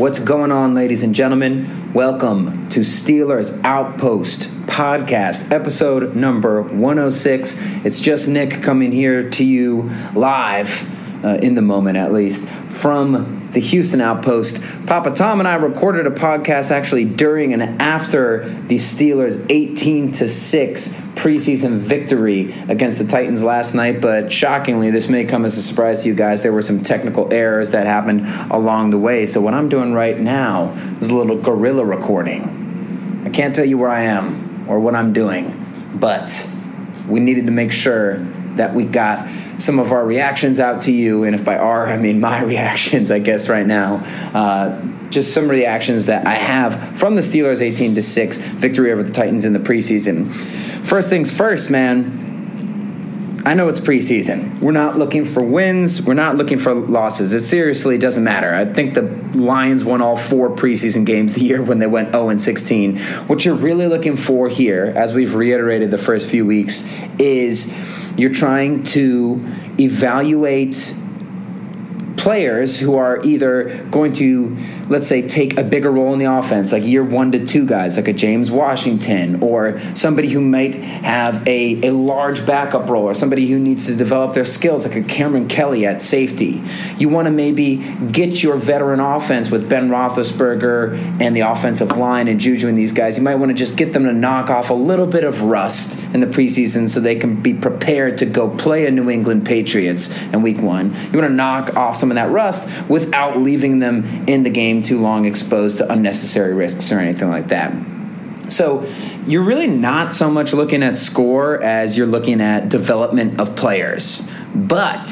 What's going on, ladies and gentlemen? Welcome to Steelers Outpost podcast, episode number 106. It's just Nick coming here to you live, uh, in the moment at least, from the Houston Outpost. Papa Tom and I recorded a podcast actually during and after the Steelers' 18 to 6 preseason victory against the Titans last night, but shockingly, this may come as a surprise to you guys. There were some technical errors that happened along the way. So, what I'm doing right now is a little guerrilla recording. I can't tell you where I am or what I'm doing, but we needed to make sure that we got some of our reactions out to you. And if by our, I mean my reactions, I guess, right now. Uh, just some reactions that I have from the Steelers' 18 to 6 victory over the Titans in the preseason. First things first, man. I know it's preseason. We're not looking for wins. We're not looking for losses. It seriously doesn't matter. I think the Lions won all four preseason games the year when they went 0 and 16. What you're really looking for here, as we've reiterated the first few weeks, is you're trying to evaluate players who are either going to, let's say, take a bigger role in the offense, like year one to two guys, like a James Washington, or somebody who might have a, a large backup role, or somebody who needs to develop their skills, like a Kameron Kelly at safety. You want to maybe get your veteran offense with Ben Roethlisberger and the offensive line and Juju and these guys. You might want to just get them to knock off a little bit of rust in the preseason so they can be prepared to go play a New England Patriots in week one. You want to knock off some of that rust without leaving them in the game too long exposed to unnecessary risks or anything like that. So you're really not so much looking at score as you're looking at development of players. But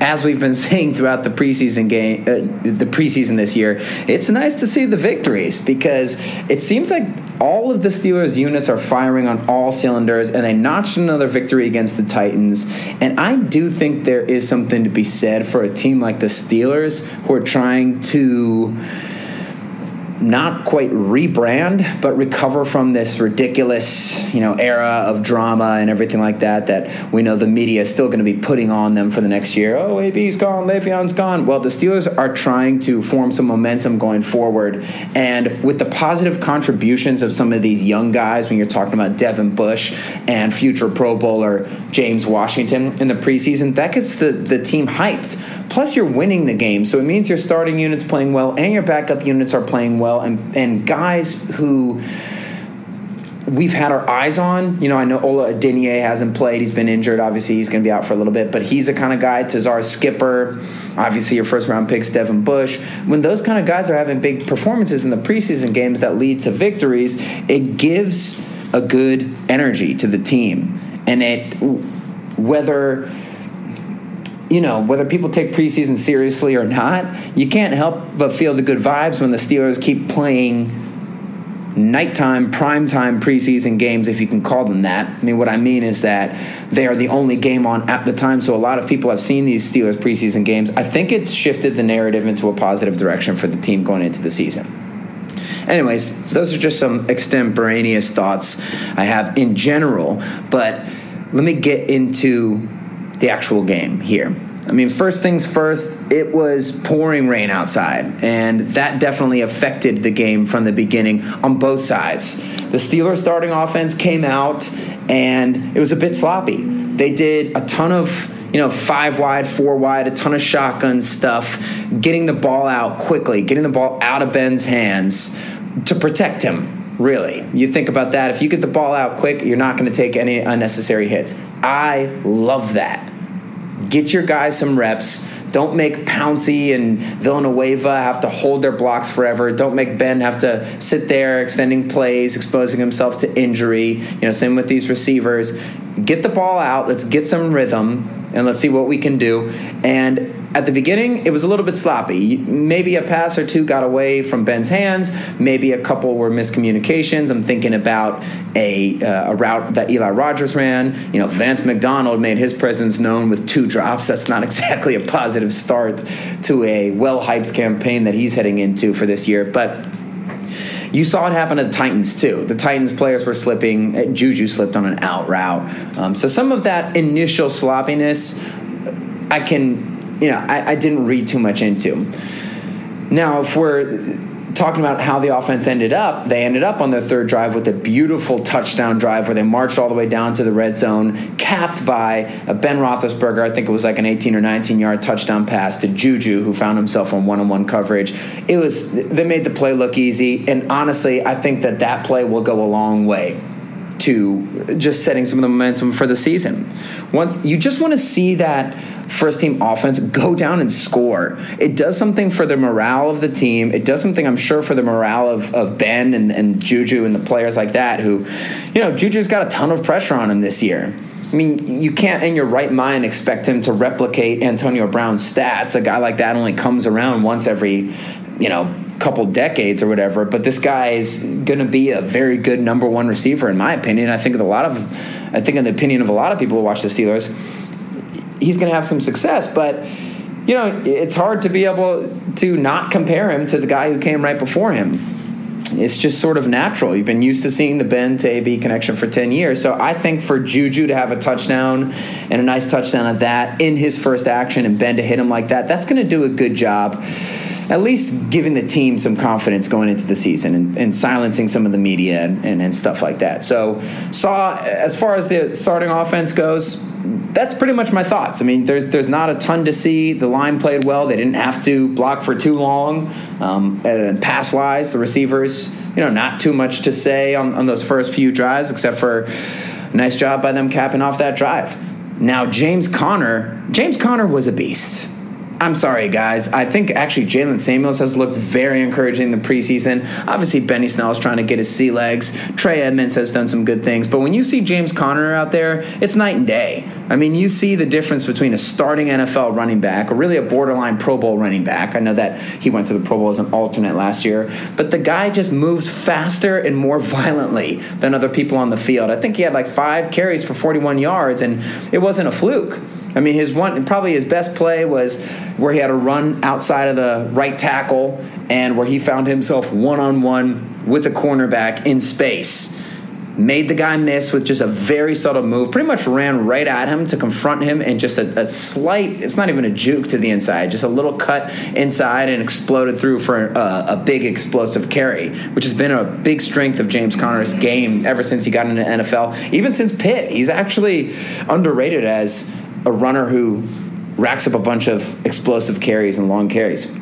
as we've been saying throughout the preseason game, uh, the preseason this year, it's nice to see the victories because it seems like all of the Steelers units are firing on all cylinders, and they notched another victory against the Titans. And I do think there is something to be said for a team like the Steelers who are trying to not quite rebrand, but recover from this ridiculous, you know, era of drama and everything like that that we know the media is still going to be putting on them for the next year. Oh, AB's gone, Le'Veon's gone. Well, the Steelers are trying to form some momentum going forward, and with the positive contributions of some of these young guys, when you're talking about Devin Bush and future Pro Bowler James Washington in the preseason, that gets the the team hyped. Plus, you're winning the game, so it means your starting units playing well and your backup units are playing well and and guys who we've had our eyes on. You know, I know Ola Adeniyi hasn't played; he's been injured. Obviously, he's going to be out for a little bit. But he's the kind of guy. Tuzar Skipper, obviously your first round picks, Devin Bush. When those kind of guys are having big performances in the preseason games that lead to victories, it gives a good energy to the team, and it whether you know, whether people take preseason seriously or not, you can't help but feel the good vibes when the Steelers keep playing nighttime, primetime preseason games, if you can call them that. I mean, what I mean is that they are the only game on at the time, so a lot of people have seen these Steelers preseason games. I think it's shifted the narrative into a positive direction for the team going into the season. Anyways, those are just some extemporaneous thoughts I have in general. But let me get into the actual game here. I mean, first things first, it was pouring rain outside, and that definitely affected the game from the beginning on both sides. The Steelers starting offense came out, and it was a bit sloppy. They did a ton of you know, five wide, four wide, a ton of shotgun stuff, getting the ball out quickly, getting the ball out of Ben's hands to protect him. Really, you think about that. If you get the ball out quick, you're not going to take any unnecessary hits. I love that. Get your guys some reps. Don't make Pouncey and Villanueva have to hold their blocks forever. Don't make Ben have to sit there extending plays, exposing himself to injury. You know, same with these receivers. Get the ball out. Let's get some rhythm and let's see what we can do. And at the beginning, it was a little bit sloppy. Maybe a pass or two got away from Ben's hands. Maybe a couple were miscommunications. I'm thinking about a, uh, a route that Eli Rogers ran. You know, Vance McDonald made his presence known with two drops. That's not exactly a positive start to a well hyped campaign that he's heading into for this year. But you saw it happen to the Titans too. The Titans players were slipping. Juju slipped on an out route. Um, so some of that initial sloppiness, I can you know, I, I didn't read too much into. Now, if we're talking about how the offense ended up, they ended up on their third drive with a beautiful touchdown drive where they marched all the way down to the red zone, capped by a Ben Roethlisberger. I think it was like an 18 or 19 yard touchdown pass to Juju, who found himself on one on one coverage. It was they made the play look easy, and honestly, I think that that play will go a long way to just setting some of the momentum for the season. Once you just want to see that first team offense go down and score. It does something for the morale of the team. It does something, I'm sure, for the morale of, of Ben and, and Juju and the players like that who, you know, Juju's got a ton of pressure on him this year. I mean, you can't in your right mind expect him to replicate Antonio Brown's stats. A guy like that only comes around once every, you know, couple decades or whatever. But this guy is going to be a very good number one receiver, in my opinion. I think of a lot of, I think in the opinion of a lot of people who watch the Steelers he's going to have some success. But you know, it's hard to be able to not compare him to the guy who came right before him. It's just sort of natural. You've been used to seeing the Ben to AB connection for 10 years. So I think for Juju to have a touchdown and a nice touchdown at that in his first action and Ben to hit him like that, that's going to do a good job at least giving the team some confidence going into the season and, and silencing some of the media and, and, and, stuff like that. So, saw as far as the starting offense goes, that's pretty much my thoughts. I mean, there's there's not a ton to see. The line played well. They didn't have to block for too long. Um, pass wise, the receivers, you know, not too much to say on, on those first few drives, except for nice job by them capping off that drive. Now, James Conner, James Conner was a beast. I'm sorry, guys. I think actually Jaylen Samuels has looked very encouraging in the preseason. Obviously, Benny Snell is trying to get his sea legs. Trey Edmunds has done some good things. But when you see James Conner out there, it's night and day. I mean, you see the difference between a starting NFL running back, or really a borderline Pro Bowl running back. I know that he went to the Pro Bowl as an alternate last year. But the guy just moves faster and more violently than other people on the field. I think he had like five carries for 41 yards, and it wasn't a fluke. I mean, his one probably his best play was where he had a run outside of the right tackle and where he found himself one on one with a cornerback in space. Made the guy miss with just a very subtle move. Pretty much ran right at him to confront him, and just a, a slight, it's not even a juke to the inside, just a little cut inside and exploded through for a, a big explosive carry, which has been a big strength of James Conner's game ever since he got into NFL. Even since Pitt, he's actually underrated as a runner who racks up a bunch of explosive carries and long carries.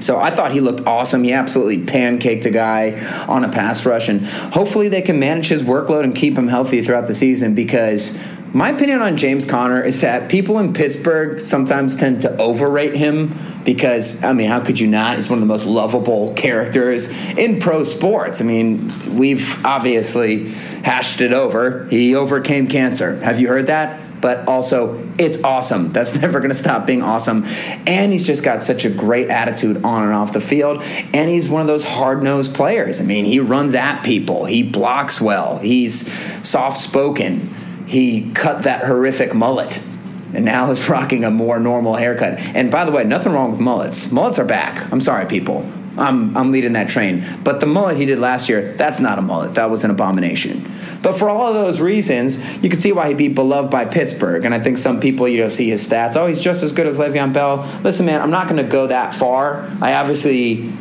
So I thought he looked awesome. He absolutely pancaked a guy on a pass rush, and hopefully they can manage his workload and keep him healthy throughout the season because my opinion on James Conner is that people in Pittsburgh sometimes tend to overrate him because, I mean, how could you not? He's one of the most lovable characters in pro sports. I mean, we've obviously hashed it over. He overcame cancer. Have you heard that? But also it's awesome. That's never going to stop being awesome. And he's just got such a great attitude on and off the field. And he's one of those hard nosed players. I mean, he runs at people, he blocks well, he's soft spoken, he cut that horrific mullet. And now is rocking a more normal haircut. And by the way, nothing wrong with mullets. Mullets are back. I'm sorry, people. I'm, I'm leading that train. But the mullet he did last year, that's not a mullet. That was an abomination. But for all of those reasons, you can see why he'd be beloved by Pittsburgh. And I think some people, you know, see his stats. Oh, he's just as good as Le'Veon Bell. Listen, man, I'm not going to go that far. I obviously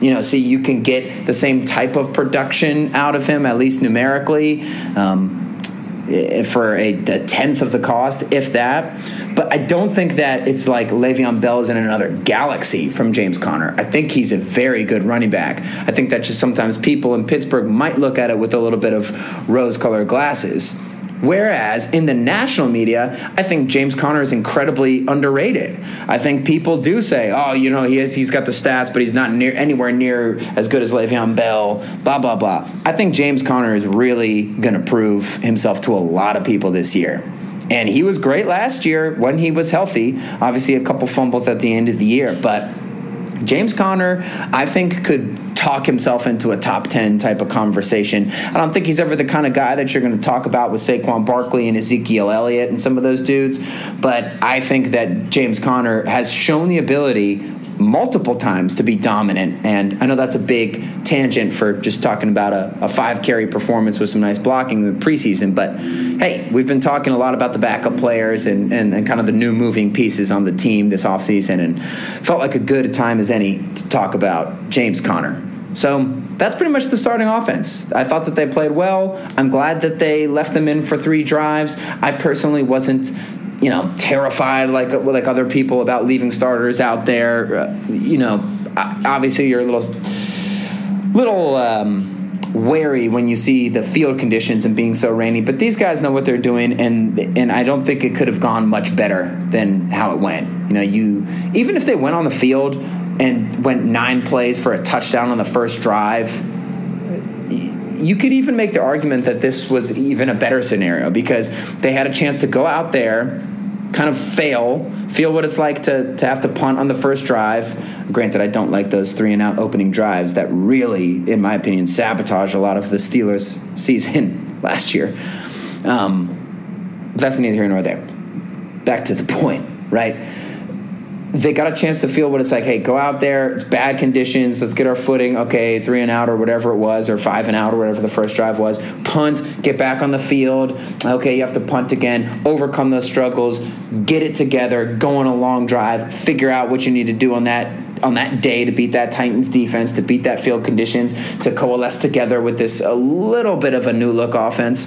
you know, see you can get the same type of production out of him, at least numerically. Um, Eh, for a, a, tenth of the cost, if that. But I don't think that it's like Le'Veon Bell is in another galaxy from James Conner. I think he's a very good running back. I think that just sometimes people in Pittsburgh might look at it with a little bit of rose colored glasses. Whereas in the national media, I think James Conner is incredibly underrated. I think people do say, "Oh, you know, he has, he's got the stats, but he's not near anywhere near as good as Le'Veon Bell." Blah blah blah. I think James Conner is really going to prove himself to a lot of people this year. And he was great last year when he was healthy. Obviously, a couple fumbles at the end of the year, but James Conner, I think, could talk himself into a top 10 type of conversation. I don't think he's ever the kind of guy that you're going to talk about with Saquon Barkley and Ezekiel Elliott and some of those dudes. But I think that James Conner has shown the ability multiple times to be dominant. And I know that's a big tangent for just talking about a, a, five carry performance with some nice blocking in the preseason. But hey, we've been talking a lot about the backup players and, and, and kind of the new moving pieces on the team this offseason and felt like a good time as any to talk about James Conner. So that's pretty much the starting offense. I thought that they played well. I'm glad that they left them in for three drives. I personally wasn't you know terrified like like other people about leaving starters out there. Uh, you know, obviously you're a little little um, wary when you see the field conditions and being so rainy. But these guys know what they're doing, and and I don't think it could have gone much better than how it went. You know, you even if they went on the field and went nine plays for a touchdown on the first drive you could even make the argument that this was even a better scenario because they had a chance to go out there kind of fail, feel what it's like to, to have to punt on the first drive. Granted, I don't like those three and out opening drives that really, in my opinion, sabotage a lot of the Steelers' season last year. Um, that's neither here nor there. Back to the point, right? They got a chance to feel what it's like. Hey, go out there. It's bad conditions. Let's get our footing. Okay, three and out or whatever it was, or five and out or whatever the first drive was. Punt, get back on the field. Okay, you have to punt again. Overcome those struggles. Get it together. Go on a long drive. Figure out what you need to do on that on that day to beat that Titans defense, to beat that field conditions, to coalesce together with this a little bit of a new look offense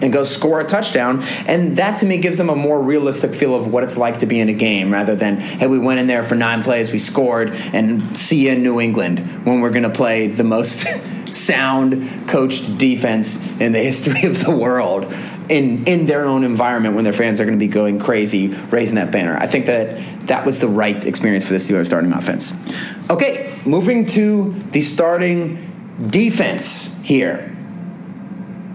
and go score a touchdown. And that to me gives them a more realistic feel of what it's like to be in a game rather than, hey, we went in there for nine plays, we scored, and see you in New England when we're going to play the most sound coached defense in the history of the world in, in their own environment when their fans are going to be going crazy raising that banner. I think that that was the right experience for the Steelers starting offense. Okay, moving to the starting defense here.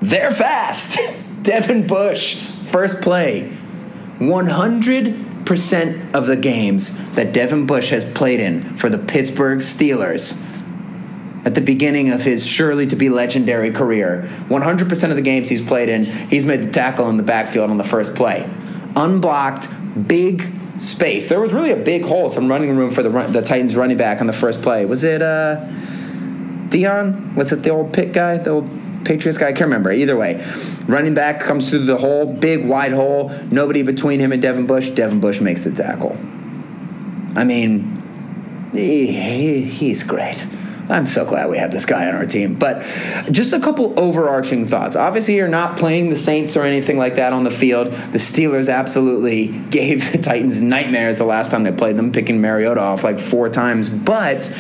They're fast. Devin Bush, first play. 100% of the games that Devin Bush has played in for the Pittsburgh Steelers at the beginning of his surely to be legendary career, 100% of the games he's played in, he's made the tackle in the backfield on the first play. Unblocked, big space. There was really a big hole, some running room for the, the Titans running back on the first play. Was it uh, Dion? Was it the old pit guy? The old Patriots guy. I can't remember. Either way, running back comes through the hole, big wide hole, nobody between him and Devin Bush. Devin Bush makes the tackle. I mean, he, he, he's great. I'm so glad we have this guy on our team. But just a couple overarching thoughts. Obviously, you're not playing the Saints or anything like that on the field. The Steelers absolutely gave the Titans nightmares the last time they played them, picking Mariota off like four times. But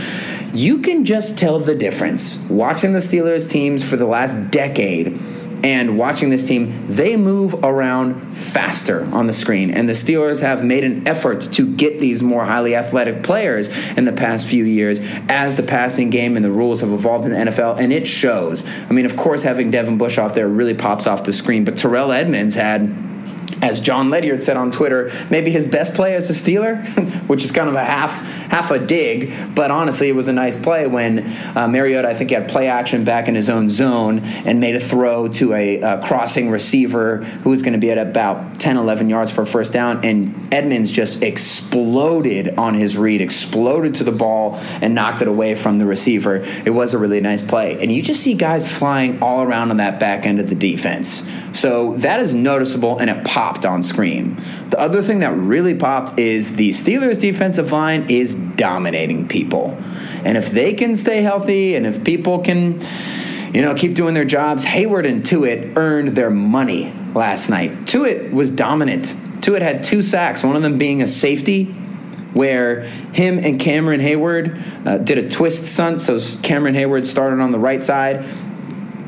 you can just tell the difference watching the Steelers teams for the last decade and watching this team, they move around faster on the screen. And the Steelers have made an effort to get these more highly athletic players in the past few years as the passing game and the rules have evolved in the NFL, and it shows. I mean, of course, having Devin Bush off there really pops off the screen, but Terrell Edmunds had as Jon Ledyard said on Twitter, maybe his best play as a Steeler, which is kind of a half half a dig, but honestly, it was a nice play when uh, Mariota, I think, he had play action back in his own zone and made a throw to a uh, crossing receiver who was going to be at about 10, 11 yards for a first down, and Edmunds just exploded on his read, exploded to the ball, and knocked it away from the receiver. It was a really nice play, and you just see guys flying all around on that back end of the defense. So that is noticeable, and it popped on screen. The other thing that really popped is the Steelers' defensive line is dominating people. And if they can stay healthy and if people can, you know, keep doing their jobs, Heyward and Tuitt earned their money last night. Tuitt was dominant. Tuitt had two sacks, one of them being a safety where him and Cameron Heyward uh, did a twist stunt. So Cameron Heyward started on the right side,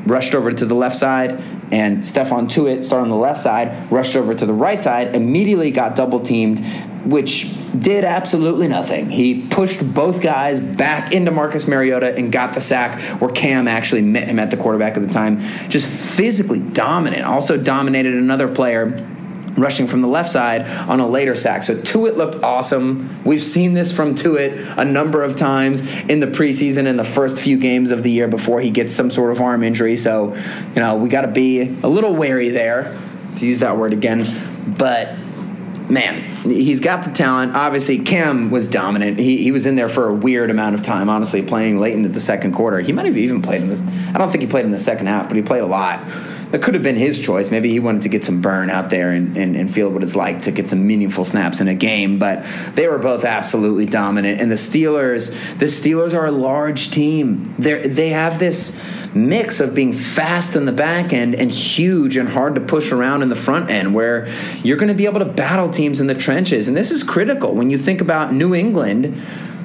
rushed over to the left side, and Stephon Tuitt started on the left side, rushed over to the right side, immediately got double teamed, which did absolutely nothing. He pushed both guys back into Marcus Mariota and got the sack where Cam actually met him at the quarterback at the time. Just physically dominant. Also dominated another player rushing from the left side on a later sack. So Tuitt looked awesome. We've seen this from Tuitt a number of times in the preseason and the first few games of the year before he gets some sort of arm injury. So, you know, we got to be a little wary there, to use that word again. But man, he's got the talent. Obviously, Cam was dominant. He, he was in there for a weird amount of time, honestly, playing late into the second quarter. He might have even played in the, I don't think he played in the second half, but he played a lot. That could have been his choice. Maybe he wanted to get some burn out there and, and, and feel what it's like to get some meaningful snaps in a game. But they were both absolutely dominant. And the Steelers, the Steelers are a large team. They they have this mix of being fast in the back end and huge and hard to push around in the front end where you're going to be able to battle teams in the trenches and this is critical when you think about New England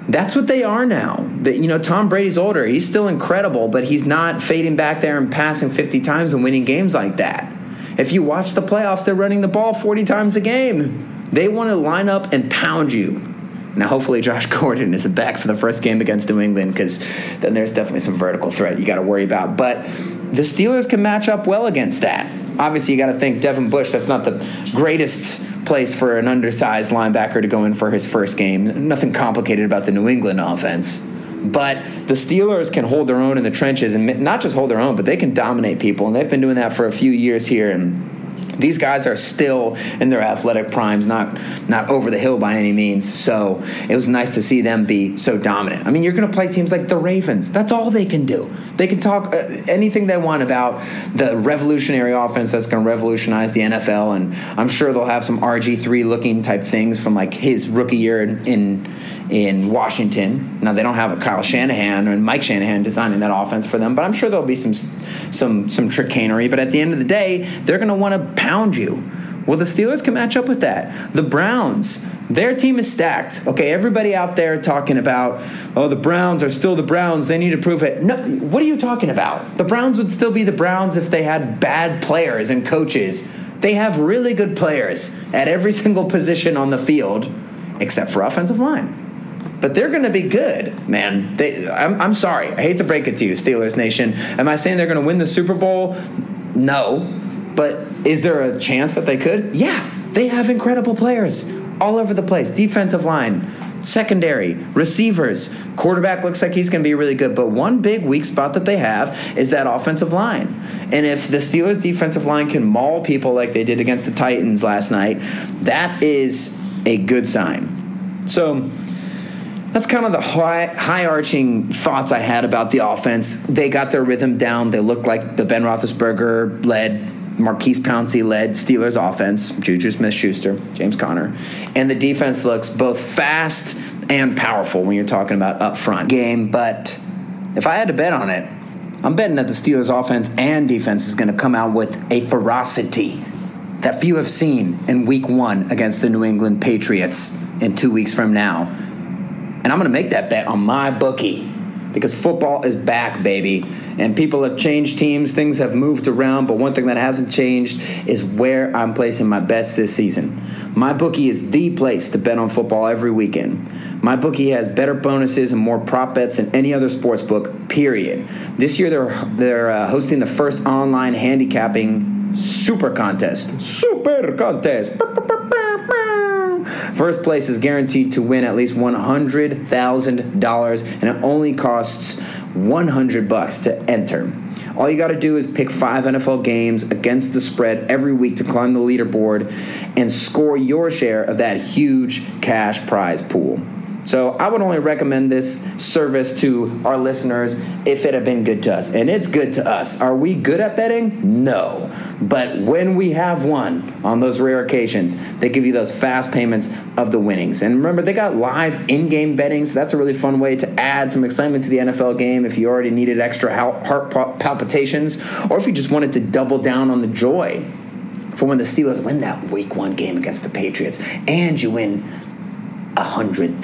that's what they are now. That you know, Tom Brady's older. He's still incredible, but he's not fading back there and passing 50 times and winning games like that. If you watch the playoffs, they're running the ball 40 times a game. They want to line up and pound you. Now, hopefully, Josh Gordon is back for the first game against New England because then there's definitely some vertical threat you got to worry about. But the Steelers can match up well against that. Obviously, you got to think Devin Bush. That's not the greatest place for an undersized linebacker to go in for his first game. Nothing complicated about the New England offense. But the Steelers can hold their own in the trenches and not just hold their own, but they can dominate people. And they've been doing that for a few years here. And these guys are still in their athletic primes, not not over the hill by any means. So it was nice to see them be so dominant. I mean, you're going to play teams like the Ravens. That's all they can do. They can talk uh, anything they want about the revolutionary offense that's going to revolutionize the NFL, and I'm sure they'll have some RG three looking type things from like his rookie year in. in in Washington. Now they don't have a Kyle Shanahan and Mike Shanahan designing that offense for them, but I'm sure there'll be some some some trickanery. But at the end of the day, they're going to want to pound you. Well, the Steelers can match up with that. The Browns, their team is stacked. Okay, everybody out there talking about, oh, the Browns are still the Browns. They need to prove it. No, what are you talking about? The Browns would still be the Browns if they had bad players and coaches. They have really good players at every single position on the field, except for offensive line but they're going to be good, man. They, I'm, I'm sorry. I hate to break it to you, Steelers Nation. Am I saying they're going to win the Super Bowl? No. But is there a chance that they could? Yeah. They have incredible players all over the place. Defensive line, secondary, receivers. Quarterback looks like he's going to be really good. But one big weak spot that they have is that offensive line. And if the Steelers' defensive line can maul people like they did against the Titans last night, that is a good sign. So that's kind of the high, high arching thoughts I had about the offense. They got their rhythm down. They looked like the Ben Roethlisberger led, Maurkice Pouncey led Steelers offense, Juju Smith Schuster, James Conner. And the defense looks both fast and powerful when you're talking about up front game. But if I had to bet on it, I'm betting that the Steelers offense and defense is going to come out with a ferocity that few have seen in week one against the New England Patriots in two weeks from now and I'm going to make that bet on my bookie because football is back, baby. And people have changed teams, things have moved around, but one thing that hasn't changed is where I'm placing my bets this season. My bookie is the place to bet on football every weekend. My bookie has better bonuses and more prop bets than any other sports book, period. This year they're they're uh, hosting the first online handicapping super contest. Super contest. First place is guaranteed to win at least $100,000 and it only costs 100 bucks to enter. All you got to do is pick five NFL games against the spread every week to climb the leaderboard and score your share of that huge cash prize pool. So I would only recommend this service to our listeners if it had been good to us. And it's good to us. Are we good at betting? No. But when we have won on those rare occasions, they give you those fast payments of the winnings. And remember, they got live in-game betting, so that's a really fun way to add some excitement to the NFL game if you already needed extra heart palpitations or if you just wanted to double down on the joy for when the Steelers win that week one game against the Patriots and you win hundred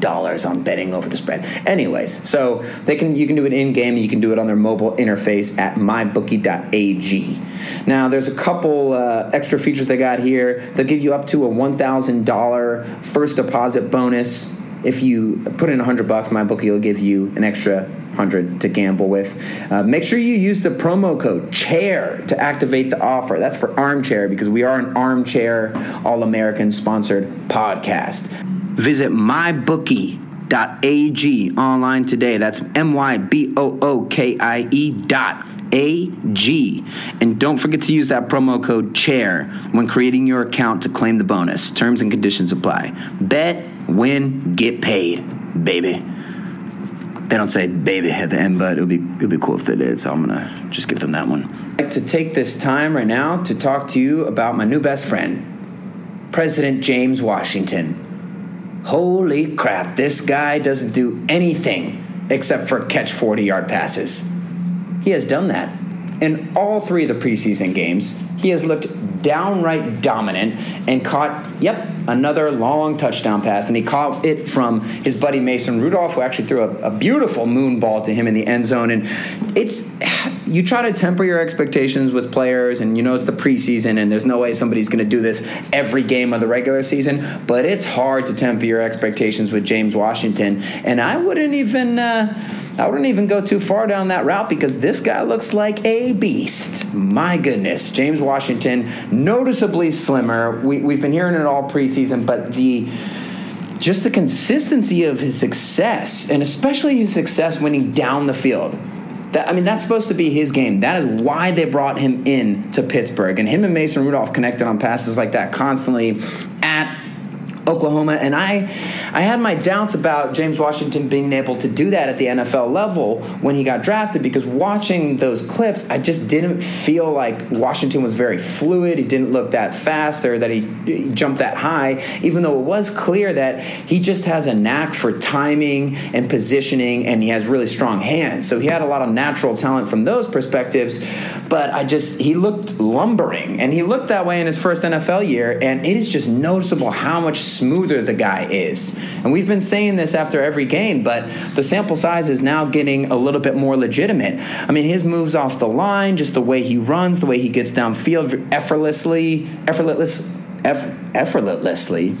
dollars on betting over the spread. Anyways, so they can you can do it in game, you can do it on their mobile interface at mybookie.ag. Now, there's a couple uh, extra features they got here. They'll give you up to a one thousand dollar first deposit bonus. If you put in hundred bucks, my bookie will give you an extra hundred to gamble with. Uh, make sure you use the promo code chair to activate the offer. That's for armchair because we are an armchair all American sponsored podcast. Visit mybookie.ag online today. That's M Y B O O K I E dot AG. And don't forget to use that promo code CHAIR when creating your account to claim the bonus. Terms and conditions apply. Bet, win, get paid, baby. They don't say baby at the end, but it would be it would be cool if they did. So I'm gonna just give them that one. I'd like to take this time right now to talk to you about my new best friend, President James Washington. Holy crap, this guy doesn't do anything except for catch 40 yard passes. He has done that. In all three of the preseason games, he has looked downright dominant and caught, yep, another long touchdown pass. And he caught it from his buddy Mason Rudolph, who actually threw a, a beautiful moon ball to him in the end zone. And it's, you try to temper your expectations with players, and you know it's the preseason, and there's no way somebody's going to do this every game of the regular season. But it's hard to temper your expectations with James Washington. And I wouldn't even. Uh, I wouldn't even go too far down that route because this guy looks like a beast. My goodness, James Washington, noticeably slimmer. We, we've been hearing it all preseason, but the just the consistency of his success, and especially his success winning down the field. That, I mean, that's supposed to be his game. That is why they brought him in to Pittsburgh. And him and Mason Rudolph connected on passes like that constantly at Oklahoma, and I, I had my doubts about James Washington being able to do that at the NFL level when he got drafted because watching those clips, I just didn't feel like Washington was very fluid. He didn't look that fast or that he, he jumped that high, even though it was clear that he just has a knack for timing and positioning, and he has really strong hands. So he had a lot of natural talent from those perspectives, but I just he looked lumbering, and he looked that way in his first NFL year, and it is just noticeable how much smoother the guy is. And we've been saying this after every game, but the sample size is now getting a little bit more legitimate. I mean, his moves off the line, just the way he runs, the way he gets downfield effortlessly, effortless, eff, effortlessly,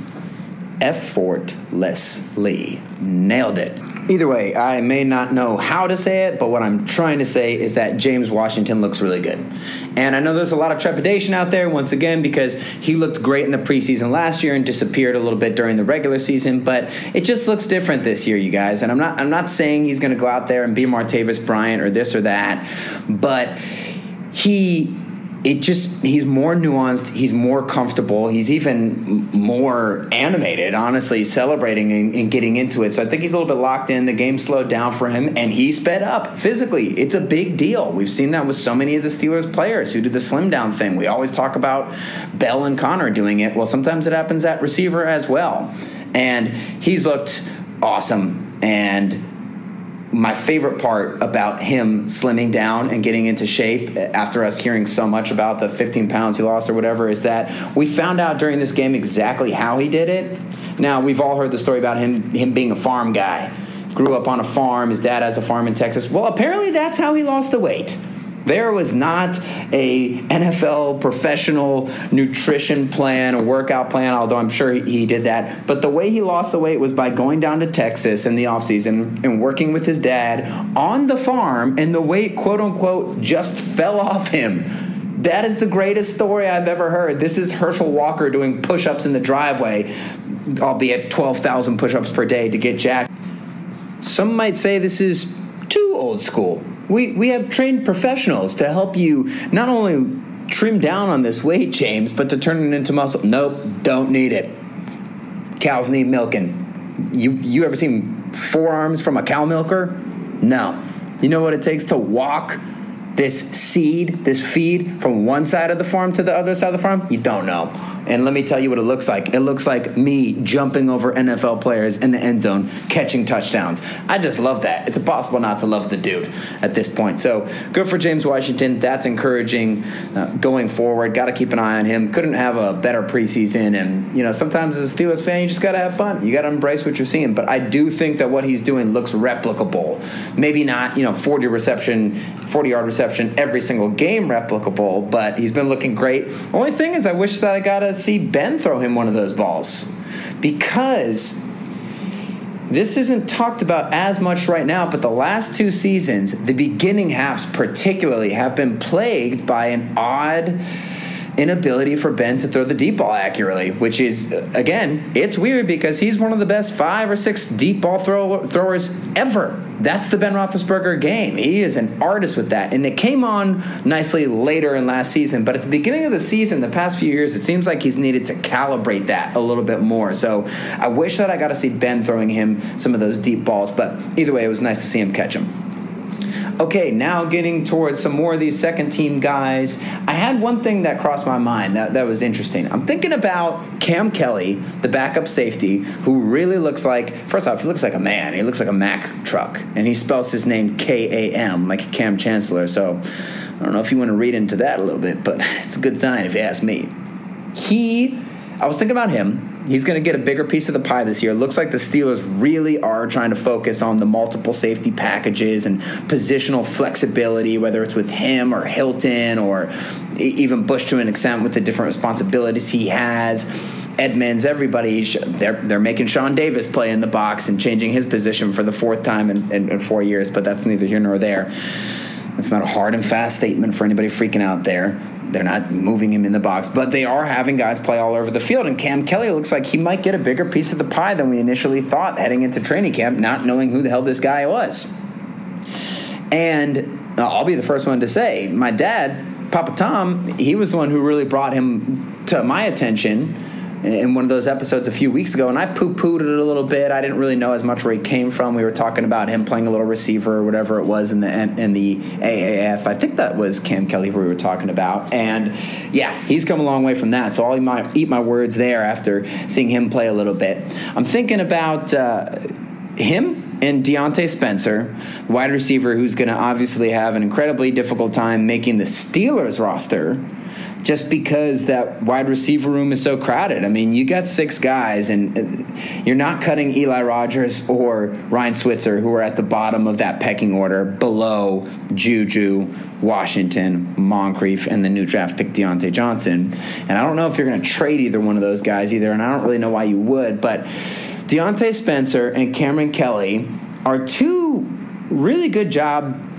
effortlessly. Nailed it. Either way, I may not know how to say it, but what I'm trying to say is that James Washington looks really good. And I know there's a lot of trepidation out there, once again, because he looked great in the preseason last year and disappeared a little bit during the regular season, but it just looks different this year, you guys. And I'm not I'm not saying he's gonna go out there and be Martavis Bryant or this or that, but he it just he's more nuanced he's more comfortable he's even more animated honestly celebrating and, and, getting into it. So i think he's a little bit locked in. The game slowed down for him and he sped up physically. It's a big deal. We've seen that with so many of the steelers players who do the slim down thing. We always talk about bell and Conner doing it. Well sometimes it happens at receiver as well. And he's looked awesome. And my favorite part about him slimming down and getting into shape after us hearing so much about the 15 pounds he lost or whatever is that we found out during this game exactly how he did it. Now we've all heard the story about him him being a farm guy, grew up on a farm. His dad has a farm in Texas. Well, apparently that's how he lost the weight. There was not a NFL professional nutrition plan, a workout plan, although I'm sure he did that. But the way he lost the weight was by going down to Texas in the offseason and working with his dad on the farm, and the weight, quote unquote, just fell off him That is the greatest story I've ever heard. This is Herschel Walker doing push ups in the driveway, albeit 12,000 push ups per day to get jacked. Some might say this is too old school. We, we have trained professionals to help you not only trim down on this weight, James, but to turn it into muscle. Nope, don't need it. Cows need milking. You, you ever seen forearms from a cow milker? No. You know what it takes to walk this seed, this feed from one side of the farm to the other side of the farm? You don't know. And let me tell you what it looks like. It looks like me jumping over NFL players in the end zone, catching touchdowns. I just love that. It's impossible not to love the dude at this point. So good for James Washington. That's encouraging uh, going forward. Got to keep an eye on him. Couldn't have a better preseason. And, you know, sometimes as a Steelers fan, you just got to have fun. You got to embrace what you're seeing. But I do think that what he's doing looks replicable. Maybe not, you know, 40 reception, 40 yard reception every single game replicable, but he's been looking great. Only thing is, I wish that I got to see Ben throw him one of those balls. Because this isn't talked about as much right now, but the last two seasons, the beginning halves particularly, have been plagued by an odd inability for Ben to throw the deep ball accurately, which is, again, it's weird because he's one of the best five or six deep ball throw- throwers ever. That's the Ben Roethlisberger game. He is an artist with that. And it came on nicely later in last season, but at the beginning of the season, the past few years, it seems like he's needed to calibrate that a little bit more. So I wish that I got to see Ben throwing him some of those deep balls, but either way, it was nice to see him catch them. Okay, now getting towards some more of these second team guys. I had one thing that crossed my mind that, that was interesting. I'm thinking about Kam Kelly, the backup safety, who really looks like, first off, he looks like a man. He looks like a Mack truck. And he spells his name K A M, like Kam Chancellor. So I don't know if you want to read into that a little bit, but it's a good sign if you ask me. He, I was thinking about him. He's going to get a bigger piece of the pie this year. Looks like the Steelers really are trying to focus on the multiple safety packages and positional flexibility, whether it's with him or Hilton or even Bush to an extent with the different responsibilities he has. Edmunds, everybody, they're, they're making Sean Davis play in the box and changing his position for the fourth time in, in, in four years, but that's neither here nor there. That's not a hard and fast statement for anybody freaking out there. They're not moving him in the box, but they are having guys play all over the field. And Kam Kelly looks like he might get a bigger piece of the pie than we initially thought heading into training camp, not knowing who the hell this guy was. And uh, I'll be the first one to say, my dad, Papa Tom, he was the one who really brought him to my attention in one of those episodes a few weeks ago, and I poo pooed it a little bit. I didn't really know as much where he came from. We were talking about him playing a little receiver or whatever it was in the in the AAF. I think that was Kam Kelly who we were talking about, and yeah, he's come a long way from that. So I'll eat my, words there after seeing him play a little bit. I'm thinking about uh, him and Diontae Spencer, wide receiver who's going to obviously have an incredibly difficult time making the Steelers roster just because that wide receiver room is so crowded. I mean, you got six guys, and uh, you're not cutting Eli Rogers or Ryan Switzer, who are at the bottom of that pecking order below Juju, Washington, Moncrief, and the new draft pick Diontae Johnson. And I don't know if you're going to trade either one of those guys either, and I don't really know why you would, but Diontae Spencer and Kameron Kelly are two really good job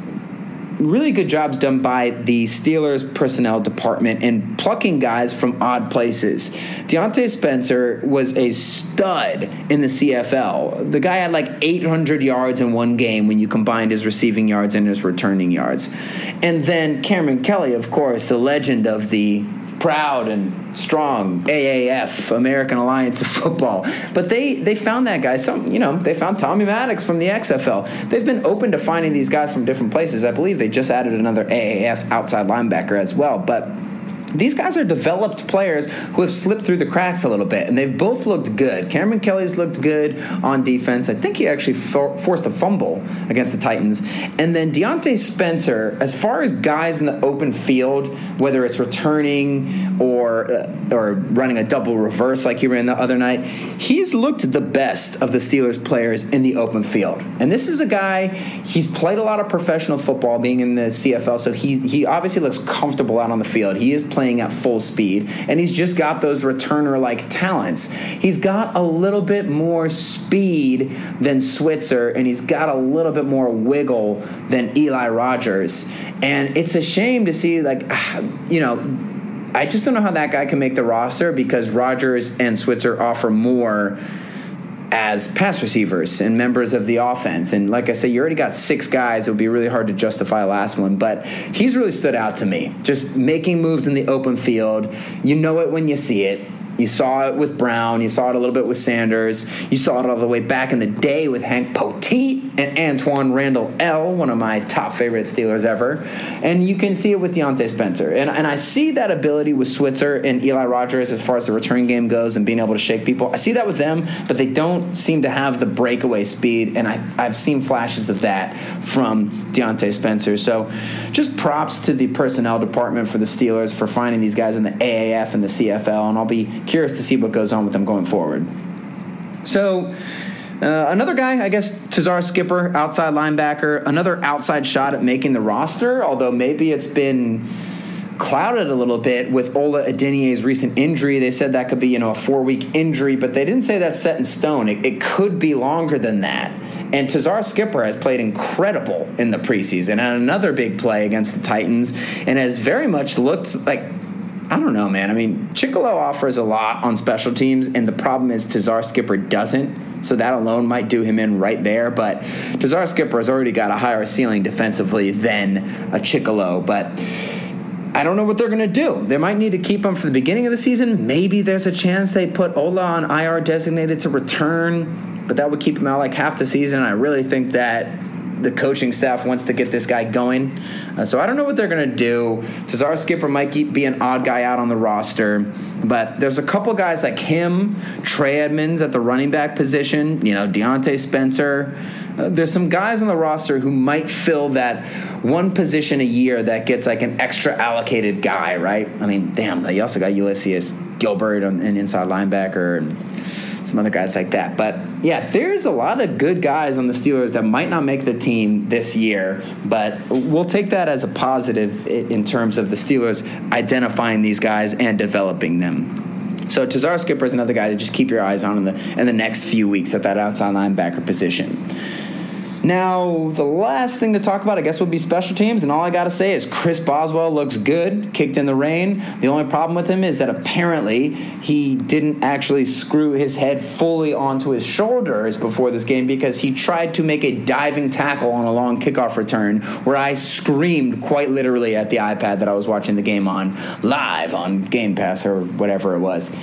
really good jobs done by the Steelers personnel department in plucking guys from odd places. Diontae Spencer was a stud in the CFL. The guy had like 800 yards in one game when you combined his receiving yards and his returning yards. And then Kameron Kelly, of course, the legend of the proud and strong AAF American Alliance of Football. But they they found that guy. Some you know they found Tommy Maddox from the XFL. They've been open to finding these guys from different places. I believe they just added another AAF outside linebacker as well. But these guys are developed players who have slipped through the cracks a little bit, and they've both looked good. Kameron Kelly's looked good on defense. I think he actually for- forced a fumble against the Titans. And then Diontae Spencer, as far as guys in the open field, whether it's returning or uh, or running a double reverse like he ran the other night, he's looked the best of the Steelers players in the open field. And this is a guy he's played a lot of professional football, being in the CFL, so he he obviously looks comfortable out on the field. He is playing playing at full speed, and he's just got those returner like talents. He's got a little bit more speed than Switzer, and he's got a little bit more wiggle than Eli Rogers. And it's a shame to see, like, ah, you know, I just don't know how that guy can make the roster because Rogers and Switzer offer more as pass receivers and members of the offense. And like I said, you already got six guys. It would be really hard to justify last one, but he's really stood out to me. Just making moves in the open field. You know it when you see it. You saw it with Brown. You saw it a little bit with Sanders. You saw it all the way back in the day with Hank Poteat and Antwaan Randle El., one of my top favorite Steelers ever. And you can see it with Diontae Spencer. And, and I see that ability with Switzer and Eli Rogers as far as the return game goes and being able to shake people. I see that with them, but they don't seem to have the breakaway speed. And I, I've seen flashes of that from Diontae Spencer. So just props to the personnel department for the Steelers for finding these guys in the AAF and the CFL. And I'll be curious to see what goes on with them going forward. So, uh, another guy, I guess, Tuzar Skipper, outside linebacker, another outside shot at making the roster, although maybe it's been clouded a little bit with Ola Adeniyi's recent injury. They said that could be, you know, a four week injury, but they didn't say that's set in stone. It, it could be longer than that. And Tuzar Skipper has played incredible in the preseason and another big play against the Titans and has very much looked like I don't know, man. I mean, Chickillo offers a lot on special teams, and the problem is Tuzar Skipper doesn't. So that alone might do him in right there. But Tuzar Skipper has already got a higher ceiling defensively than a Chickillo. But I don't know what they're going to do. They might need to keep him for the beginning of the season. Maybe there's a chance they put Ola on IR designated to return, but that would keep him out like half the season. I really think that the coaching staff wants to get this guy going. Uh, so I don't know what they're going to do. Tuzar Skipper might keep, be an odd guy out on the roster, but there's a couple guys like him, Trey Edmunds at the running back position, you know, Diontae Spencer. Uh, there's some guys on the roster who might fill that one position a year that gets like an extra allocated guy, right? I mean, damn, you also got Ulysses Gilbert on an inside linebacker and some other guys like that. But yeah, there's a lot of good guys on the Steelers that might not make the team this year, but we'll take that as a positive in terms of the Steelers identifying these guys and developing them. So Tuzar Skipper is another guy to just keep your eyes on in the in the next few weeks at that outside linebacker position. Now, the last thing to talk about, I guess, would be special teams. And all I got to say is Chris Boswell looks good, kicked in the rain. The only problem with him is that apparently he didn't actually screw his head fully onto his shoulders before this game because he tried to make a diving tackle on a long kickoff return where I screamed quite literally at the iPad that I was watching the game on live on Game Pass or whatever it was.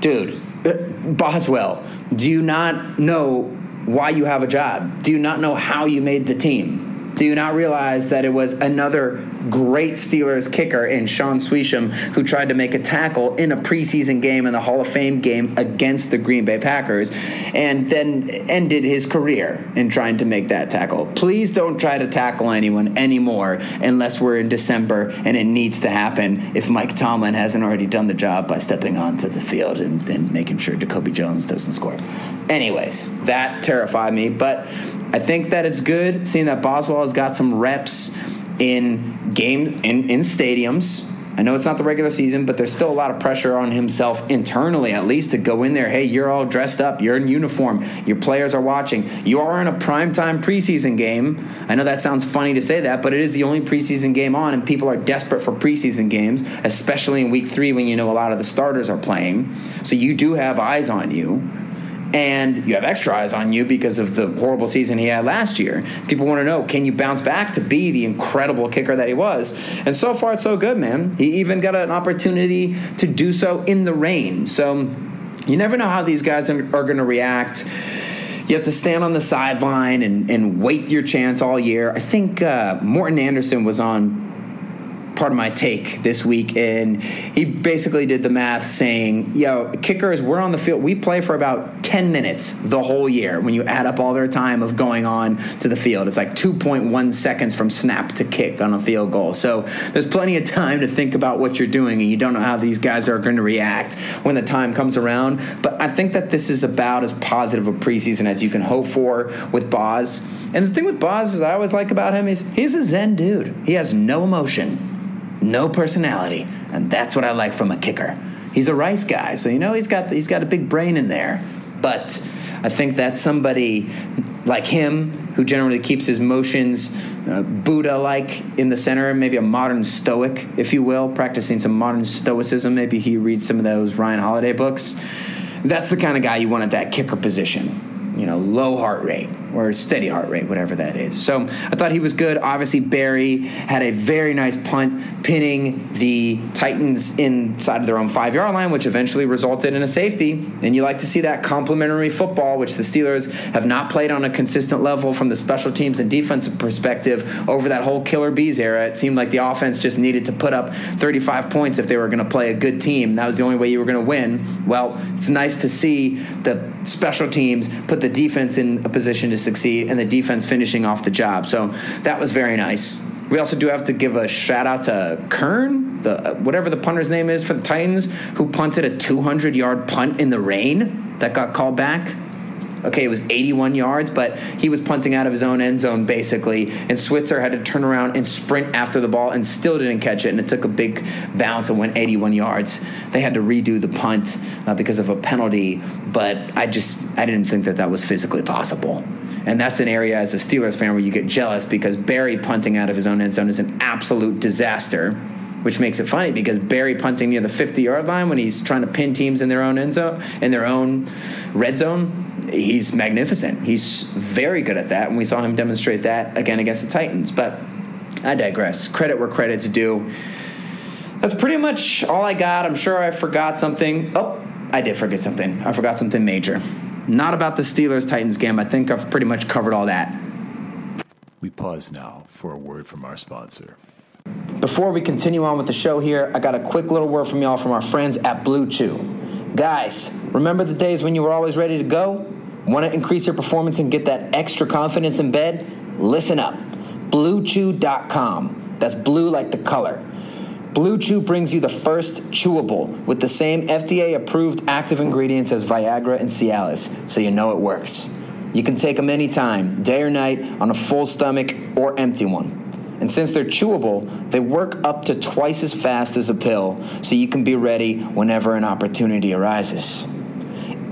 Dude, uh, Boswell, do you not know why you have a job? Do you not know how you made the team? Do you not realize that it was another great Steelers kicker in Shaun Suisham who tried to make a tackle in a preseason game in the Hall of Fame game against the Green Bay Packers and then ended his career in trying to make that tackle? Please don't try to tackle anyone anymore unless we're in December and it needs to happen if Mike Tomlin hasn't already done the job by stepping onto the field and, and making sure Jacoby Jones doesn't score. Anyways, that terrified me, but I think that it's good seeing that Boswell has got some reps in game in, in stadiums. I know it's not the regular season, but there's still a lot of pressure on himself internally, at least, to go in there. Hey, you're all dressed up. You're in uniform. Your players are watching. You are in a primetime preseason game. I know that sounds funny to say that, but it is the only preseason game on, and people are desperate for preseason games, especially in week three when you know a lot of the starters are playing. So you do have eyes on you and you have extra eyes on you because of the horrible season he had last year. People want to know can you bounce back to be the incredible kicker that he was? And so far, it's so good, man. He even got an opportunity to do so in the rain. So you never know how these guys are, going to react. You have to stand on the sideline and, and wait your chance all year. I think uh, Morten Andersen was on Pardon My Take this week and he basically did the math saying yo kickers we're on the field we play for about 10 minutes the whole year when you add up all their time of going on to the field. It's like 2.1 seconds from snap to kick on a field goal. So there's plenty of time to think about what you're doing and you don't know how these guys are going to react when the time comes around. But i think that this is about as positive a preseason as you can hope for with boz and the thing with boz is i always like about him is he's a zen dude he has no emotion no personality, and that's what I like from a kicker. He's a Rice guy, so you know he's got he's got a big brain in there. But I think that's somebody like him who generally keeps his motions uh, Buddha-like in the center, maybe a modern Stoic, if you will, practicing some modern Stoicism. Maybe he reads some of those Ryan Holiday books. That's the kind of guy you want at that kicker position you know, low heart rate or steady heart rate, whatever that is. So I thought he was good. Obviously, Berry had a very nice punt, pinning the Titans inside of their own five yard line, which eventually resulted in a safety. And you like to see that complementary football, which the Steelers have not played on a consistent level from the special teams and defensive perspective over that whole Killer Bees era. It seemed like the offense just needed to put up 35 points if they were going to play a good team. That was the only way you were going to win. Well, it's nice to see the special teams put the defense in a position to succeed and the defense finishing off the job. So that was very nice. We also do have to give a shout out to Kern, the whatever the punter's name is for the Titans, who punted a 200 yard punt in the rain that got called back. Okay, it was 81 yards, but he was punting out of his own end zone basically, and Switzer had to turn around and sprint after the ball and still didn't catch it, and it took a big bounce and went 81 yards. They had to redo the punt uh, because of a penalty, but I just I didn't think that that was physically possible. And that's an area as a Steelers fan where you get jealous because Berry punting out of his own end zone is an absolute disaster which makes it funny because Berry punting near the 50 yard line when he's trying to pin teams in their own end zone, in their own red zone, he's magnificent. He's very good at that, and we saw him demonstrate that again against the Titans. But I digress. Credit where credit's due. That's pretty much all I got. I'm sure I forgot something. Oh, I did forget something. I forgot something major. Not about the Steelers Titans game. I think I've pretty much covered all that. We pause now for a word from our sponsor. Before we continue on with the show here, I got a quick little word from y'all from our friends at Blue Chew. Guys, remember the days when you were always ready to go? Want to increase your performance and get that extra confidence in bed? Listen up. BlueChew.com. That's blue like the color. Blue Chew brings you the first chewable with the same FDA approved active ingredients as Viagra and Cialis, so you know it works. You can take them anytime, day or night, on a full stomach or empty one. And since they're chewable, they work up to twice as fast as a pill, so you can be ready whenever an opportunity arises.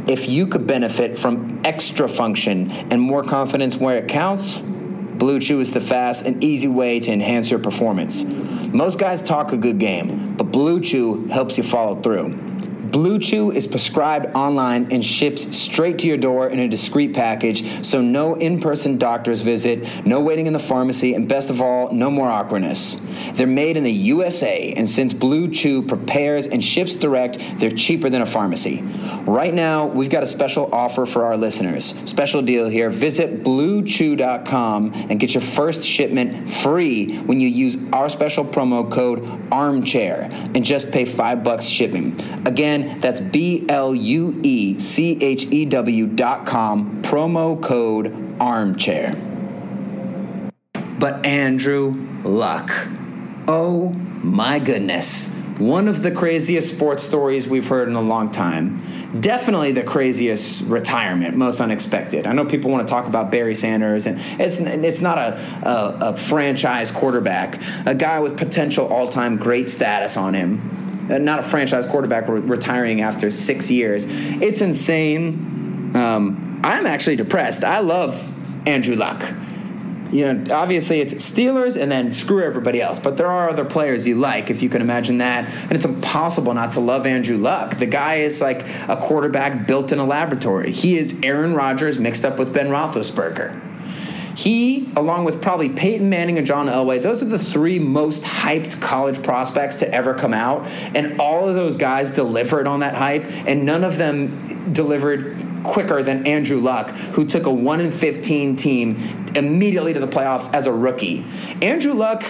If you could benefit from extra function and more confidence where it counts, Blue Chew is the fast and easy way to enhance your performance. Most guys talk a good game, but Blue Chew helps you follow through. Blue Chew is prescribed online and ships straight to your door in a discreet package, so no in person doctor's visit, no waiting in the pharmacy, and best of all, no more awkwardness. They're made in the USA, and since Blue Chew prepares and ships direct, they're cheaper than a pharmacy. Right now, we've got a special offer for our listeners. Special deal here. Visit bluechew.com and get your first shipment free when you use our special promo code armchair and just pay 5 bucks shipping. Again, that's B L U E C H E W dot com promo code armchair. But Andrew Luck. Oh my goodness. One of the craziest sports stories we've heard in a long time. Definitely the craziest retirement, most unexpected. I know people want to talk about Barry Sanders, and it's it's not a, a, a franchise quarterback, a guy with potential all time great status on him. Uh, Not a franchise quarterback re- retiring after six years. It's insane. Um, I'm actually depressed. I love Andrew Luck you know, obviously it's Steelers and then screw everybody else. But there are other players you like, if you can imagine that. And it's impossible not to love Andrew Luck. The guy is like a quarterback built in a laboratory. He is Aaron Rodgers mixed up with Ben Roethlisberger. He, along with probably Peyton Manning and John Elway, those are the three most hyped college prospects to ever come out. And all of those guys delivered on that hype, and none of them delivered quicker than Andrew Luck, who took a 1 in 15 team immediately to the playoffs as a rookie. Andrew Luck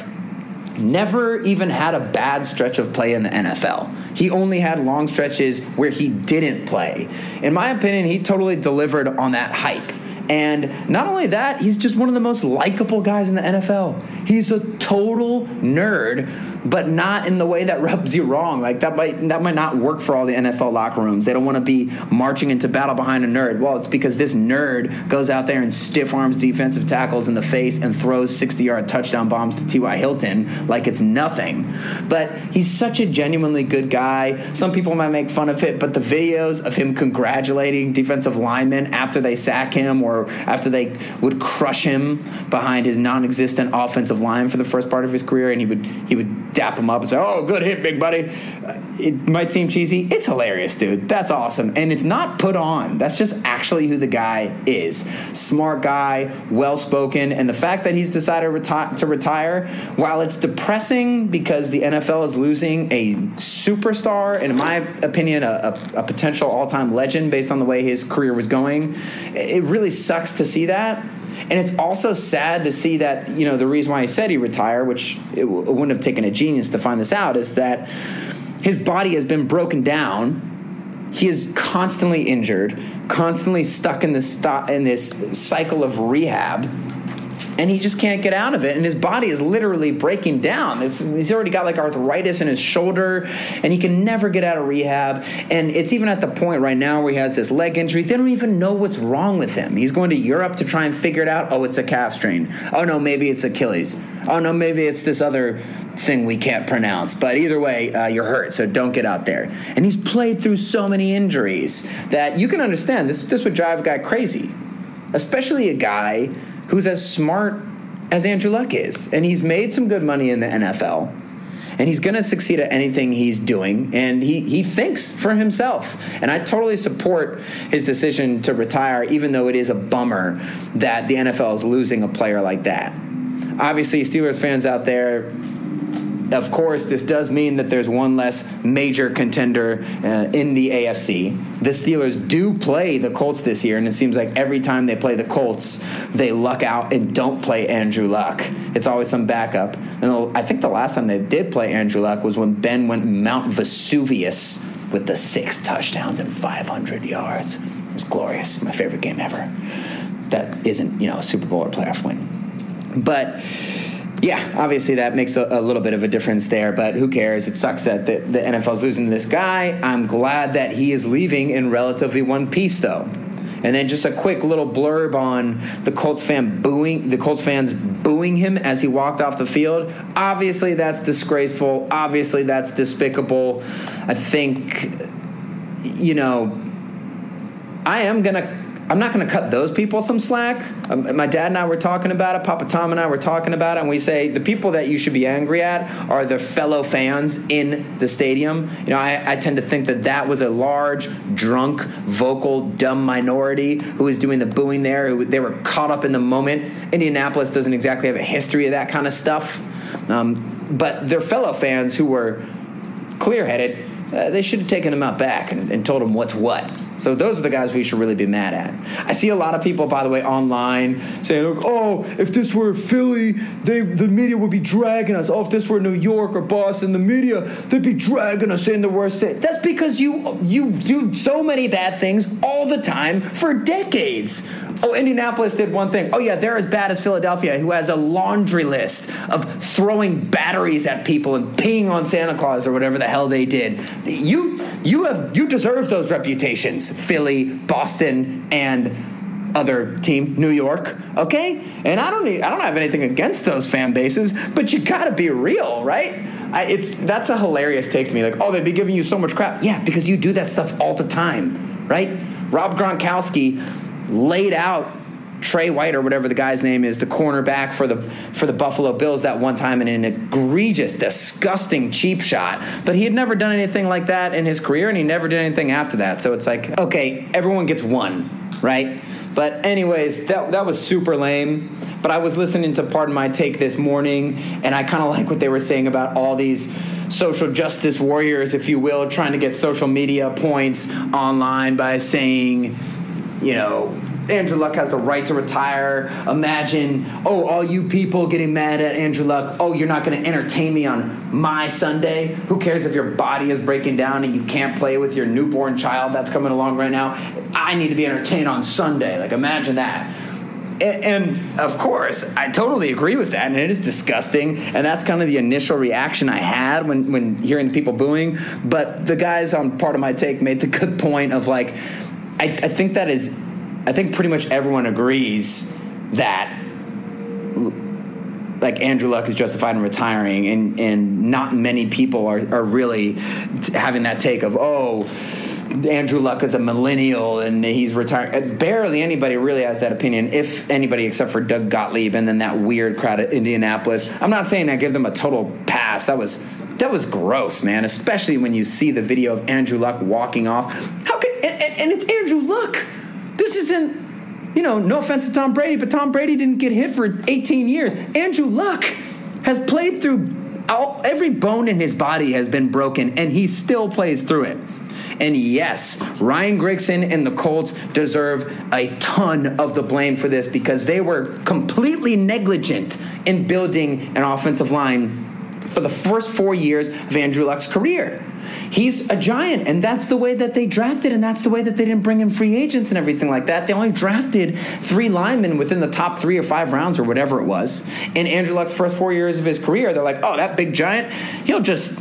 never even had a bad stretch of play in the NFL. He only had long stretches where he didn't play. In my opinion, he totally delivered on that hype. And not only that, he's just one of the most likable guys in the NFL. He's a total nerd but not in the way that rubs you wrong. Like that might that might not work for all the NFL locker rooms. They don't want to be marching into battle behind a nerd. Well, it's because this nerd goes out there and stiff arms defensive tackles in the face and throws 60 yard touchdown bombs to T.Y. Hilton like it's nothing. But he's such a genuinely good guy. Some people might make fun of it, but the videos of him congratulating defensive linemen after they sack him or after they would crush him behind his non-existent offensive line for the first part of his career, and he would he would dap him up and say, "Oh, good hit, big buddy." Uh, It might seem cheesy. It's hilarious, dude. That's awesome, and it's not put on. That's just actually who the guy is. Smart guy, well-spoken, and the fact that he's decided reti- to retire, while it's depressing because the NFL is losing a superstar, and in my opinion, a, a, a potential all-time legend based on the way his career was going, it really sucks to see that. And it's also sad to see that, you know, the reason why he said he retire, which it, w- it wouldn't have taken a genius to find this out, is that his body has been broken down. He is constantly injured, constantly stuck in this sto- in this cycle of rehab, and he just can't get out of it. And his body is literally breaking down. It's, he's already got like arthritis in his shoulder, and he can never get out of rehab. And it's even at the point right now where he has this leg injury. They don't even know what's wrong with him. He's going to Europe to try and figure it out. Oh, it's a calf strain. Oh no, maybe it's Achilles. Oh no, maybe it's this other thing we can't pronounce. But either way, uh, you're hurt, so don't get out there. And he's played through so many injuries that you can understand this. This would drive a guy crazy especially a guy who's as smart as Andrew Luck is. And he's made some good money in the NFL. And he's going to succeed at anything he's doing. And he, he thinks for himself. And I totally support his decision to retire, even though it is a bummer that the NFL is losing a player like that. Obviously, Steelers fans out there, of course, this does mean that there's one less major contender uh, in the AFC. The Steelers do play the Colts this year, and it seems like every time they play the Colts, they luck out and don't play Andrew Luck. It's always some backup. And I think the last time they did play Andrew Luck was when Ben went Mount Vesuvius with the six touchdowns and 500 yards. It was glorious. My favorite game ever. That isn't, you know, a Super Bowl or playoff win. But yeah, obviously that makes a, a little bit of a difference there, but who cares? It sucks that the, the NFL's losing this guy. I'm glad that he is leaving in relatively one piece, though. And then just a quick little blurb on the Colts fan booing the Colts fans booing him as he walked off the field. Obviously, that's disgraceful. Obviously, that's despicable. I think, you know, I am gonna. I'm not going to cut those people some slack. Um, my dad and I were talking about it. Papa Tom and I were talking about it, and we say the people that you should be angry at are the fellow fans in the stadium. You know, I, I tend to think that that was a large, drunk, vocal, dumb minority who was doing the booing there. Who, they were caught up in the moment. Indianapolis doesn't exactly have a history of that kind of stuff, um, but their fellow fans who were clear-headed, uh, they should have taken him out back and, and told him what's what. So those are the guys we should really be mad at. I see a lot of people, by the way, online saying, "Oh, if this were Philly, they the media would be dragging us. Oh, if this were New York or Boston, the media they'd be dragging us in the worst state." That's because you you do so many bad things all the time for decades. Oh, Indianapolis did one thing. Oh yeah, they're as bad as Philadelphia, who has a laundry list of throwing batteries at people and peeing on Santa Claus or whatever the hell they did. You you have you deserve those reputations, Philly, Boston, and other team, New York. Okay, and I don't need, I don't have anything against those fan bases, but you gotta be real, right? I, it's that's a hilarious take to me. Like, oh, they'd be giving you so much crap. Yeah, because you do that stuff all the time, right? Rob Gronkowski laid out Trey White or whatever the guy's name is, the cornerback for the for the Buffalo Bills that one time in an egregious, disgusting cheap shot. But he had never done anything like that in his career, and he never did anything after that. So it's like, okay, everyone gets one, right? But anyways, that that was super lame. But I was listening to Pardon My Take this morning, and I kind of like what they were saying about all these social justice warriors, if you will, trying to get social media points online by saying, you know, Andrew Luck has the right to retire. Imagine, oh, all you people getting mad at Andrew Luck. Oh, you're not going to entertain me on my Sunday. Who cares if your body is breaking down and you can't play with your newborn child that's coming along right now? I need to be entertained on Sunday. Like, imagine that. and, of course, I totally agree with that, and it is disgusting. And that's kind of the initial reaction I had when when hearing people booing. But the guys on Pardon My Take made the good point of like, I, I think that is, I think pretty much everyone agrees that like Andrew Luck is justified in retiring, and and not many people are are really having that take of oh. Andrew Luck is a millennial and he's retired. Uh, barely anybody really has that opinion, if anybody, except for Doug Gottlieb and then that weird crowd at Indianapolis. I'm not saying I give them a total pass. That was that was gross, man. Especially when you see the video of Andrew Luck walking off. How could and, and and it's Andrew Luck. This isn't you know, no offense to Tom Brady, but Tom Brady didn't get hit for 18 years. Andrew Luck has played through all, every bone in his body has been broken, and he still plays through it. And yes, Ryan Grigson and the Colts deserve a ton of the blame for this because they were completely negligent in building an offensive line for the first four years of Andrew Luck's career. He's a giant, and that's the way that they drafted, and that's the way that they didn't bring in free agents and everything like that. They only drafted three linemen within the top three or five rounds or whatever it was. In Andrew Luck's first four years of his career, they're like, oh, that big giant, he'll just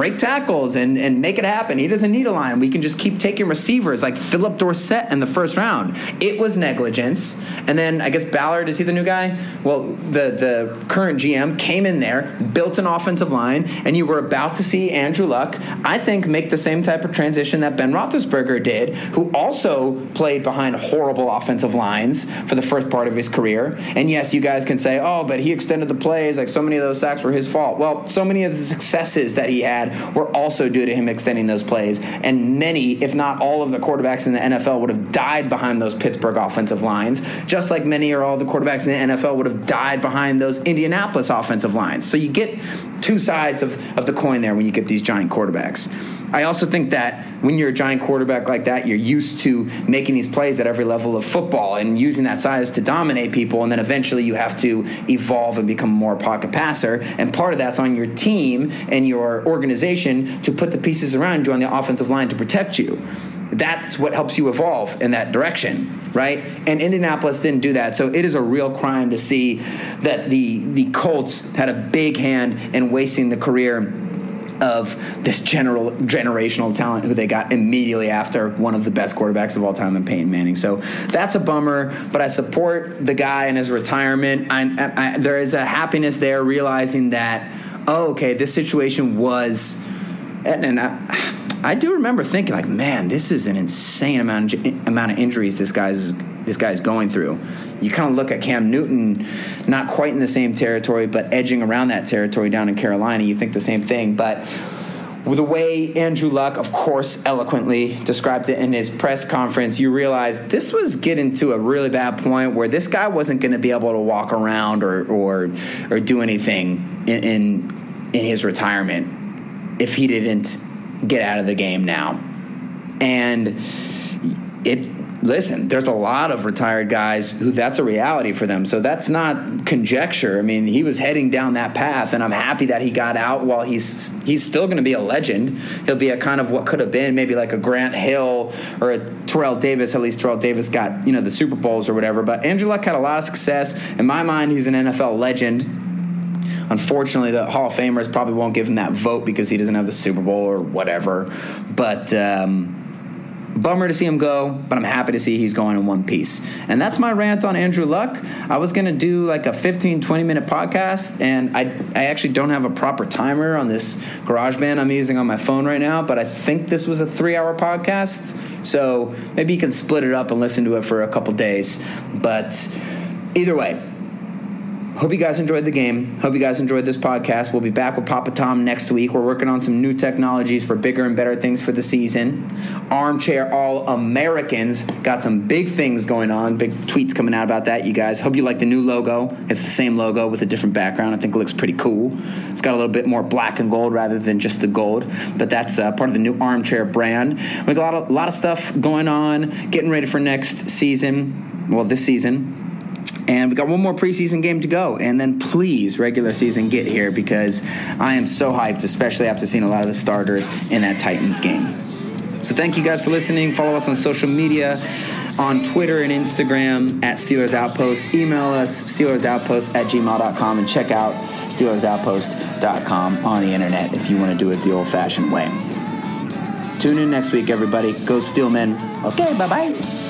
break tackles and, and make it happen. He doesn't need a line. We can just keep taking receivers like Phillip Dorsett in the first round. It was negligence. And then I guess Ballard, is he the new guy? Well, the, the current GM came in there, built an offensive line, and you were about to see Andrew Luck, I think, make the same type of transition that Ben Roethlisberger did, who also played behind horrible offensive lines for the first part of his career. And yes, you guys can say, oh, but he extended the plays. Like so many of those sacks were his fault. Well, so many of the successes that he had were also due to him extending those plays. And many, if not all of the quarterbacks in the NFL would have died behind those Pittsburgh offensive lines, just like many or all the quarterbacks in the NFL would have died behind those Indianapolis offensive lines. So you get two sides of, of the coin there when you get these giant quarterbacks. I also think that when you're a giant quarterback like that, you're used to making these plays at every level of football and using that size to dominate people. And then eventually you have to evolve and become more pocket passer. And part of that's on your team and your organization to put the pieces around you on the offensive line to protect you. That's what helps you evolve in that direction, right? And Indianapolis didn't do that, so it is a real crime to see that the the Colts had a big hand in wasting the career of this general generational talent who they got immediately after one of the best quarterbacks of all time in Peyton Manning. So that's a bummer, but I support the guy in his retirement. I, I, I, there is a happiness there realizing that, oh, okay, this situation was, and, and I, I do remember thinking like, man, this is an insane amount amount of injuries this guy's this guy's going through. You kind of look at Cam Newton, not quite in the same territory, but edging around that territory down in Carolina. You think the same thing, but the way Andrew Luck, of course, eloquently described it in his press conference, you realize this was getting to a really bad point where this guy wasn't going to be able to walk around or or, or do anything in, in in his retirement if he didn't get out of the game now. And it listen, there's a lot of retired guys who that's a reality for them. So that's not conjecture. I mean, he was heading down that path, and I'm happy that he got out while he's he's still going to be a legend. He'll be a kind of what could have been maybe like a Grant Hill or a Terrell Davis. At least Terrell Davis got you know the Super Bowls or whatever. But Andrew Luck had a lot of success. In my mind, he's an NFL legend. Unfortunately, the Hall of Famers probably won't give him that vote because he doesn't have the Super Bowl or whatever. But um, bummer to see him go, but I'm happy to see he's going in one piece. And that's my rant on Andrew Luck. I was going to do like a 15, 20 minute podcast, and I, I actually don't have a proper timer on this GarageBand I'm using on my phone right now, but I think this was a three hour podcast. So maybe you can split it up and listen to it for a couple days. But either way, Hope you guys enjoyed the game. Hope you guys enjoyed this podcast. We'll be back with Papa Tom next week. We're working on some new technologies for bigger and better things for the season. Armchair All Americans got some big things going on. Big tweets coming out about that, you guys. Hope you like the new logo. It's the same logo with a different background. I think it looks pretty cool. It's got a little bit more black and gold rather than just the gold, but that's uh, part of the new Armchair brand. We got a lot of, a lot of stuff going on, getting ready for next season. Well, this season and we got one more preseason game to go. And then please, regular season, get here because I am so hyped, especially after seeing a lot of the starters in that Titans game. So thank you guys for listening. Follow us on social media on Twitter and Instagram at Steelers Outpost. Email us, SteelersOutpost at gmail.com, and check out SteelersOutpost.com on the internet if you want to do it the old fashioned way. Tune in next week, everybody. Go Steelmen. Okay, bye bye.